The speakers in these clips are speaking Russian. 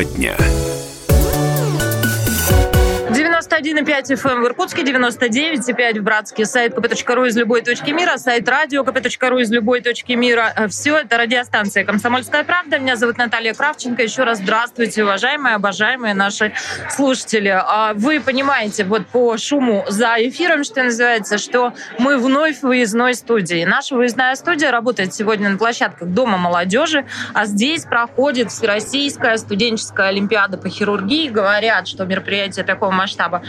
Тема дня. 91,5 FM в Иркутске, 99,5 в Братске. Сайт kp.ru из любой точки мира, сайт радио kp.ru из любой точки мира. Э, Все это радиостанция «Комсомольская правда». Меня зовут Наталья Кравченко. Еще раз здравствуйте, уважаемые, обожаемые наши слушатели. А Вы понимаете вот по шуму за эфиром, что называется, что мы вновь в выездной студии. Наша выездная студия работает сегодня на площадках Дома молодежи, а здесь проходит Всероссийская студенческая олимпиада по хирургии. Говорят, что мероприятие такого масштаба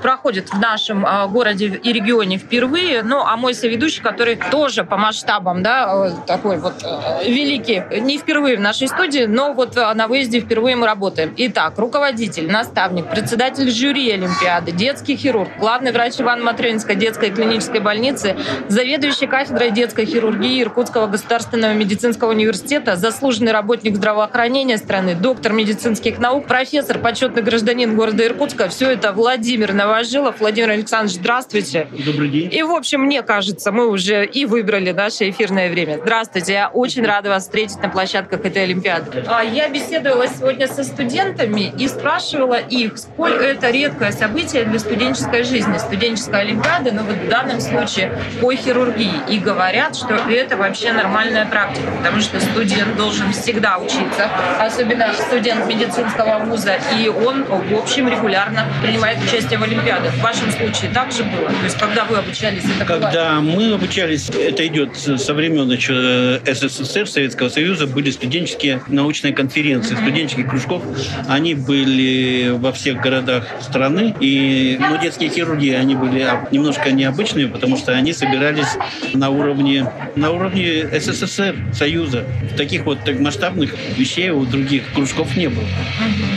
проходит в нашем а, городе и регионе впервые. Ну, а мой соведущий, который тоже по масштабам, да, э, такой вот э, великий, не впервые в нашей студии, но вот э, на выезде впервые мы работаем. Итак, руководитель, наставник, председатель жюри Олимпиады, детский хирург, главный врач Ивана Матрёнинской детской клинической больницы, заведующий кафедрой детской хирургии Иркутского государственного медицинского университета, заслуженный работник здравоохранения страны, доктор медицинских наук, профессор, почетный гражданин города Иркутска. Все это Владимир Новожилов. Владимир Александрович, здравствуйте. Добрый день. И, в общем, мне кажется, мы уже и выбрали наше эфирное время. Здравствуйте, я очень рада вас встретить на площадках этой Олимпиады. А, Я беседовала сегодня со студентами и спрашивала их, сколько это редкое событие для студенческой жизни, студенческая Олимпиада, но вот в данном случае по хирургии. И говорят, что это вообще нормальная практика, потому что студент должен всегда учиться, особенно студент медицинского вуза, и он, в общем, регулярно принимает участие в Олимпиадах. В вашем случае так же было? То есть, когда вы обучались, это было? Когда мы обучались, это идет со времен еще СССР, Советского Союза, были студенческие научные конференции, студенческих кружков. Они были во всех городах страны. И ну, детские хирурги, они были немножко необычные, потому что они собирались на уровне, на уровне СССР, Союза. Таких вот так масштабных вещей у других кружков не было.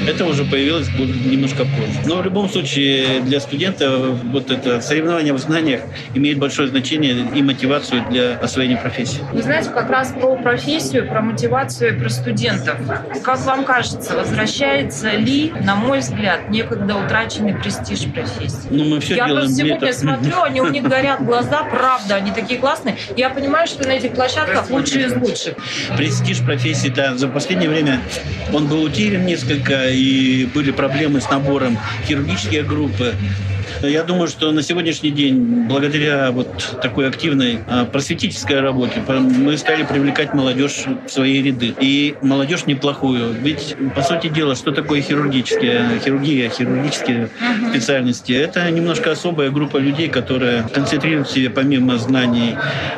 Это уже появилось немножко позже. Но в любом случае для студента вот это соревнование в знаниях имеет большое значение и мотивацию для освоения профессии. Вы знаете, как раз про профессию, про мотивацию и про студентов. Как вам кажется, возвращается ли, на мой взгляд, некогда утраченный престиж профессии? Ну, мы все Я делаем просто сегодня этого. смотрю, они у них горят глаза, правда, они такие классные. Я понимаю, что на этих площадках лучшие из лучших. Престиж профессии, да, за последнее время он был утерян несколько, и были проблемы с набором хирургические группы. Я думаю, что на сегодняшний день, благодаря вот такой активной а, просветительской работе, мы стали привлекать молодежь в свои ряды. И молодежь неплохую. Ведь, по сути дела, что такое хирургические, хирургия, хирургические специальности? Это немножко особая группа людей, которая концентрирует в себе помимо знаний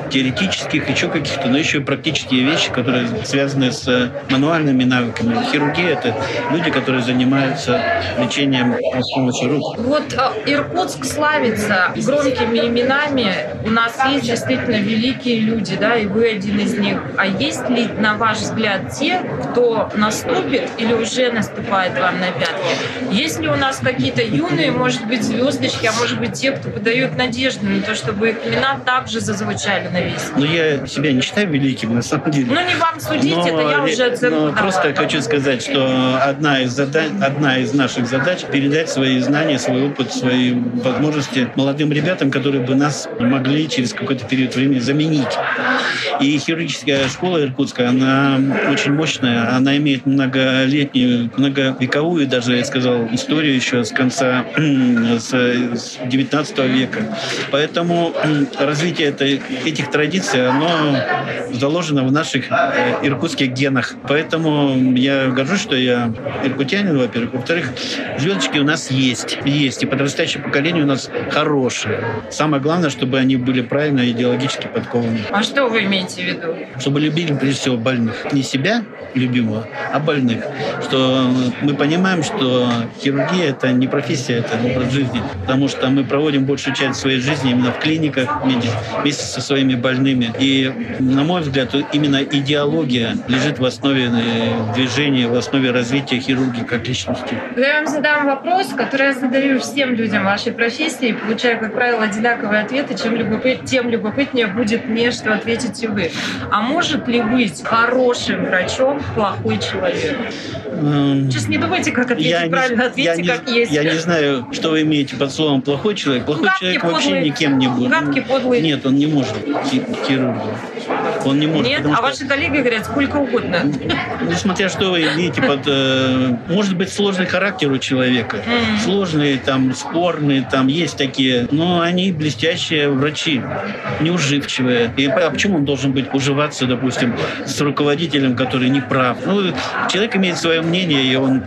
теоретических, еще каких-то, но еще и практические вещи, которые связаны с мануальными навыками. Хирургия — это люди, которые занимаются лечением с помощью рук. Вот э, Иркутск славится громкими именами. У нас есть действительно великие люди, да, и вы один из них. А есть ли, на ваш взгляд, те, кто наступит или уже наступает вам на пятки? Есть ли у нас какие-то юные, может быть, звездочки, а может быть, те, кто подают надежду на то, чтобы их имена также зазвучали на весь Но я себя не считаю великим, на самом деле. Ну, не вам судить, Но, это я уже оценку но давала. просто хочу сказать, что одна из, задач, одна из наших задач передать свои знания, свой опыт, свои возможности молодым ребятам, которые бы нас могли через какой-то период времени заменить. И хирургическая школа иркутская, она очень мощная, она имеет многолетнюю, многовековую даже, я сказал, историю еще с конца с, с 19 века. Поэтому развитие этой, этих традиций, оно заложено в наших э, иркутских генах. Поэтому я горжусь, что я иркутянин, во-первых. Во-вторых, звездочки у нас есть. Есть. И подрастающее поколение у нас хорошее. Самое главное, чтобы они были правильно идеологически подкованы. А что вы имеете в виду? Чтобы любили, прежде всего, больных. Не себя любимого, а больных. Что мы понимаем, что хирургия – это не профессия, это образ жизни. Потому что мы проводим большую часть своей жизни именно в клиниках вместе со своими больными. И, на мой взгляд, именно идеология лежит в основе э, движения, в основе развития хирургии как личности. Когда я вам задам вопрос, который я задаю всем людям вашей профессии, и получаю, как правило, одинаковые ответы, чем любопыт, тем любопытнее будет мне, что ответите вы. А может ли быть хорошим врачом плохой человек? Эм, Сейчас не думайте, как ответить Я не- правильно, ответьте, я не- как есть. Я не знаю, что вы имеете под словом «плохой человек». Плохой Гадкий, человек вообще подлый. никем не будет. Гадкий, подлый. Нет, он не может хи- хирургом. Он не может. Нет, а что... ваши коллеги говорят сколько угодно. Ну, смотря что вы имеете под... Э, может быть, сложный характер у человека. Mm. Сложные, там, спорные, там есть такие. Но они блестящие врачи, неуживчивые. И а почему он должен быть уживаться, допустим, с руководителем, который не прав? Ну, человек имеет свое мнение, и он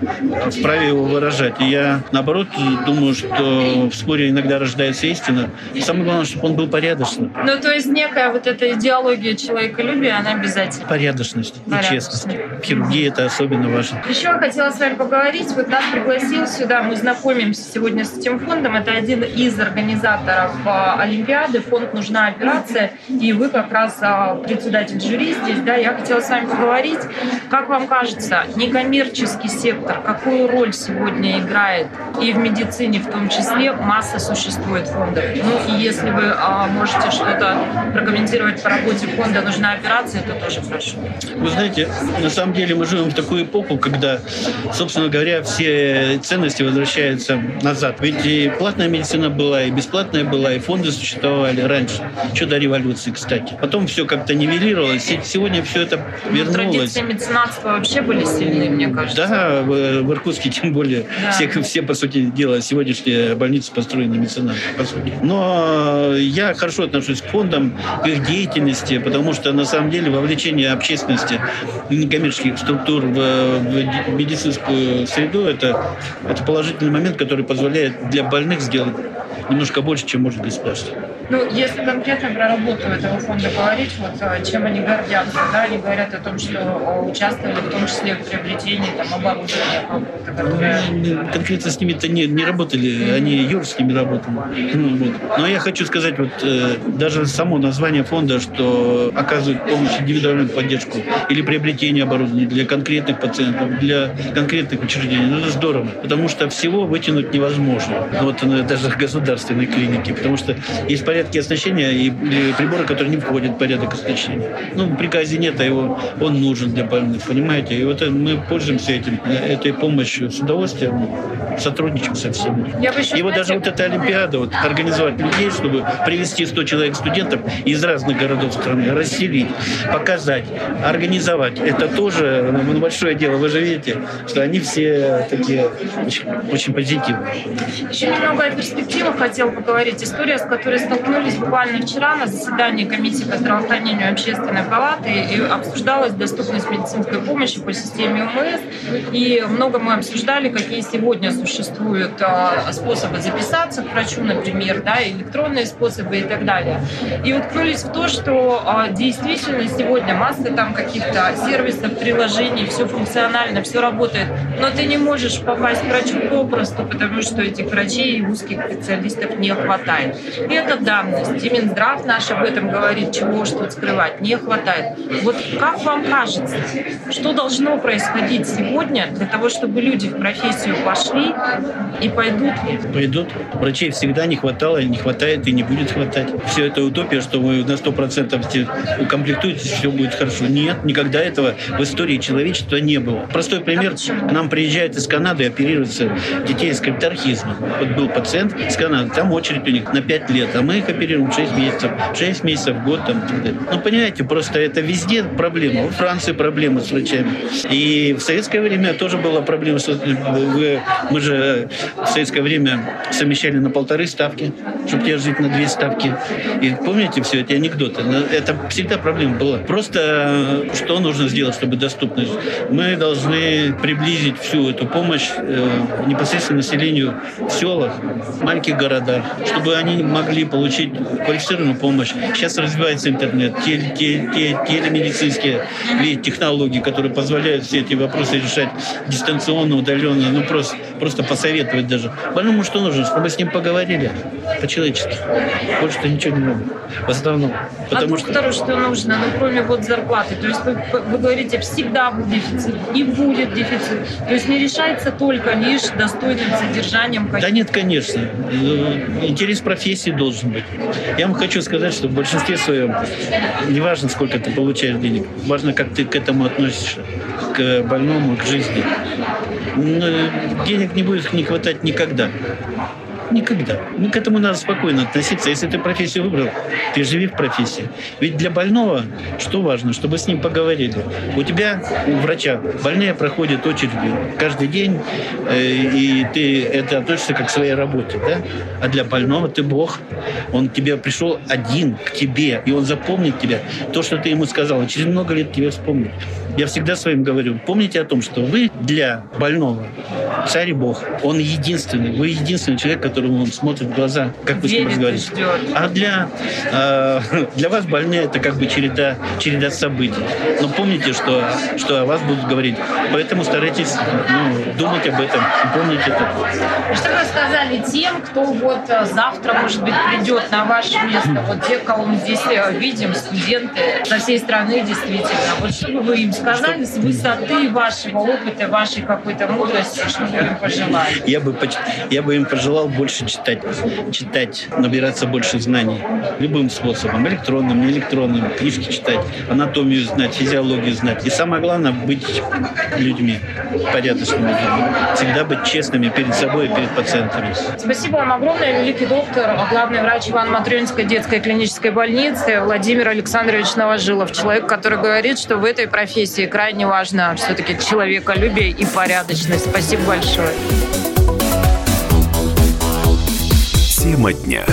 вправе его выражать. И я, наоборот, думаю, что в споре иногда рождается истина. И самое главное, чтобы он был порядочным. Ну, то есть некая вот эта идеология человеколюбия, она обязательно. Порядочность, и честность. В хирургии это особенно важно. Еще хотела с вами поговорить. Вот нас пригласил сюда, мы знакомимся сегодня с этим фондом. Это один из организаторов а, Олимпиады. Фонд «Нужна операция». И вы как раз а, председатель жюри здесь. Да, я хотела с вами поговорить. Как вам кажется, некоммерческий сектор, какую роль сегодня играет и в медицине в том числе? Масса существует фондов. Ну и если вы а, можете что-то прокомментировать по работе фонда «Нужна операция», то тоже прошу. Вы знаете, на самом деле мы живем в такую эпоху, когда, собственно говоря, все ценности возвращаются назад. Ведь и платная медицина была, и бесплатная была, и фонды существовали раньше. Еще до революции, кстати. Потом все как-то нивелировалось. И сегодня все это ну, вернулось. Традиции меценатства вообще были сильны, мне кажется. Да, в, в Иркутске тем более. Да. Все, все, по сути дела, сегодняшние больницы построены меценатами, по сути. Но я хорошо отношусь к фондам, к их деятельности, потому что на самом деле вовлечение общественности некоммерческих структур в, в медицинскую среду это, это положительный момент, который позволяет для больных сделать немножко больше, чем может государство. Ну, если конкретно про работу этого фонда говорить, вот а, чем они гордятся, да, они говорят о том, что а, участвовали в том числе в приобретении там, оборудования какого-то, которое... Ну, конкретно с ними-то не, не работали, mm-hmm. они юр с ними работали. Ну, вот. Но я хочу сказать, вот э, даже само название фонда, что оказывает помощь, индивидуальную поддержку или приобретение оборудования для конкретных пациентов, для конкретных учреждений, ну, это здорово, потому что всего вытянуть невозможно. Вот э, даже государственной клиники, потому что есть порядке оснащения и приборы, которые не входят в порядок оснащения. Ну, в приказе нет, а его, он нужен для больных, понимаете? И вот мы пользуемся этим, этой помощью с удовольствием, сотрудничаем со всеми. Я бы еще, и вот даже вот эта Олимпиада, вот, организовать людей, чтобы привести 100 человек студентов из разных городов страны, расселить, показать, организовать. Это тоже ну, большое дело. Вы же видите, что они все такие очень, очень позитивные. Еще немного о перспективах хотел поговорить. История, с которой столкнулись буквально вчера на заседании комиссии по здравоохранению общественной палаты и обсуждалась доступность медицинской помощи по системе ОМС. И много мы обсуждали, какие сегодня существуют а, способы записаться к врачу, например, да, электронные способы и так далее. И уткнулись в то, что а, действительно сегодня масса там каких-то сервисов, приложений, все функционально, все работает, но ты не можешь попасть к врачу попросту, потому что этих врачей и узких специалистов не хватает. И это да, данность. И Минздрав наш об этом говорит, чего тут скрывать, не хватает. Вот как вам кажется, что должно происходить сегодня для того, чтобы люди в профессию пошли и пойдут? Пойдут. Врачей всегда не хватало, не хватает и не будет хватать. Все это утопия, что вы на 100% укомплектуетесь, все будет хорошо. Нет, никогда этого в истории человечества не было. Простой пример. А к нам приезжает из Канады оперируются детей с капитархизмом. Вот был пациент из Канады, там очередь у них на 5 лет, а мы их оперируем 6 месяцев, 6 месяцев, год. Там, ну, понимаете, просто это везде проблема. В Франции проблемы с врачами. И в советское время тоже была проблема. Мы же в советское время совмещали на полторы ставки, чтобы тебе жить на две ставки. И помните все эти анекдоты? Это всегда проблема была. Просто что нужно сделать, чтобы доступность? Мы должны приблизить всю эту помощь э, непосредственно населению в селах, в маленьких городах, чтобы они могли получить квалифицированную помощь. Сейчас развивается интернет, теле, теле, теле, телемедицинские технологии, которые позволяют все эти вопросы решать дистанционно, удаленно, ну просто, просто посоветовать даже. Больному что нужно? Чтобы с ним поговорили по-человечески. Больше-то ничего не надо. В основном. Потому а доктору что... что нужно, ну кроме вот зарплаты? То есть вы, вы говорите, всегда будет дефицит и будет дефицит. То есть не решается только лишь достойным содержанием. Да нет, конечно. Э, интерес профессии должен быть. Я вам хочу сказать, что в большинстве своем не важно, сколько ты получаешь денег, важно, как ты к этому относишься, к больному, к жизни. Но денег не будет не хватать никогда. Никогда. Ну, к этому надо спокойно относиться. Если ты профессию выбрал, ты живи в профессии. Ведь для больного что важно? Чтобы с ним поговорили. У тебя, у врача, больные проходят очереди каждый день, э, и ты это относишься как к своей работе. Да? А для больного ты Бог. Он к тебе пришел один к тебе, и он запомнит тебя. То, что ты ему сказал, через много лет тебе вспомнит. Я всегда своим говорю, помните о том, что вы для больного царь и Бог. Он единственный. Вы единственный человек, которому он смотрит в глаза, как вы с ним разговариваете. А для, э, для вас больные это как бы череда, череда событий. Но помните, что, что о вас будут говорить. Поэтому старайтесь ну, думать об этом и помнить это. Что вы сказали тем, кто вот э, завтра, может быть, придет на ваше место? Вот те, кого мы здесь э, видим, студенты со всей страны действительно. Вот что бы вы им сказали с высоты вашего опыта, вашей какой-то мудрости, что бы им пожелали? Я бы, я бы им пожелал больше читать, читать, набираться больше знаний. Любым способом, электронным, не электронным, книжки читать, анатомию знать, физиологию знать. И самое главное, быть людьми, порядочными людьми. Всегда быть честными перед собой и перед пациентами. Спасибо вам огромное, великий доктор, главный врач Иван Матрёнинской детской клинической больницы Владимир Александрович Новожилов. Человек, который говорит, что в этой профессии крайне важно все-таки человеколюбие и порядочность. Спасибо большое. Тема дня.